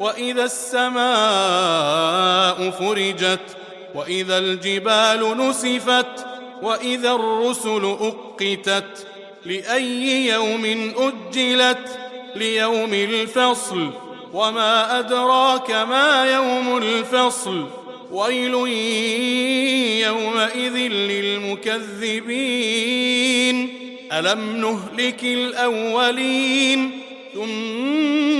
وإذا السماء فرجت وإذا الجبال نسفت وإذا الرسل أقتت لأي يوم أجلت؟ ليوم الفصل وما أدراك ما يوم الفصل؟ ويل يومئذ للمكذبين ألم نهلك الأولين؟ ثم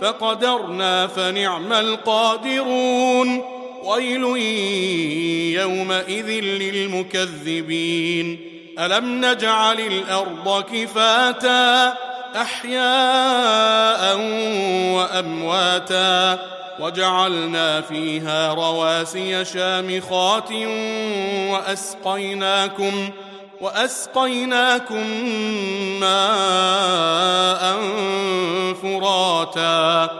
فقدرنا فنعم القادرون. ويل يومئذ للمكذبين. ألم نجعل الأرض كفاتا أحياء وأمواتا وجعلنا فيها رواسي شامخات وأسقيناكم وأسقيناكم ماء فراتا.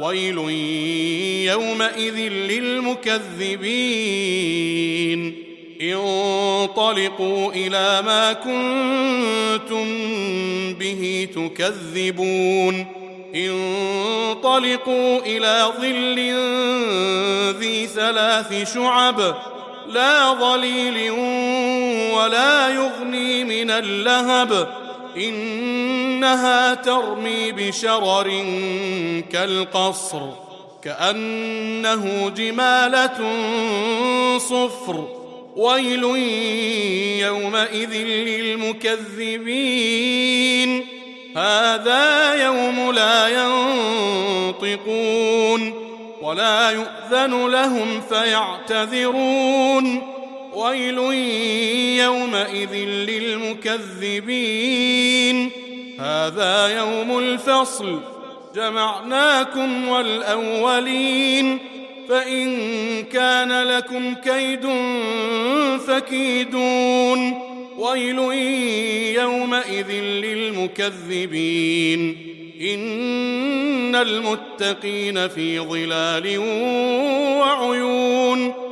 ويل يومئذ للمكذبين. انطلقوا إلى ما كنتم به تكذبون. انطلقوا إلى ظل ذي ثلاث شعب. لا ظليل ولا يغني من اللهب إنها ترمي بشرر كالقصر كأنه جمالة صفر. ويل يومئذ للمكذبين هذا يوم لا ينطقون ولا يؤذن لهم فيعتذرون. ويل يومئذ للمكذبين. هذا يوم الفصل جمعناكم والأولين. فإن كان لكم كيد فكيدون. ويل يومئذ للمكذبين. إن المتقين في ظلال وعيون.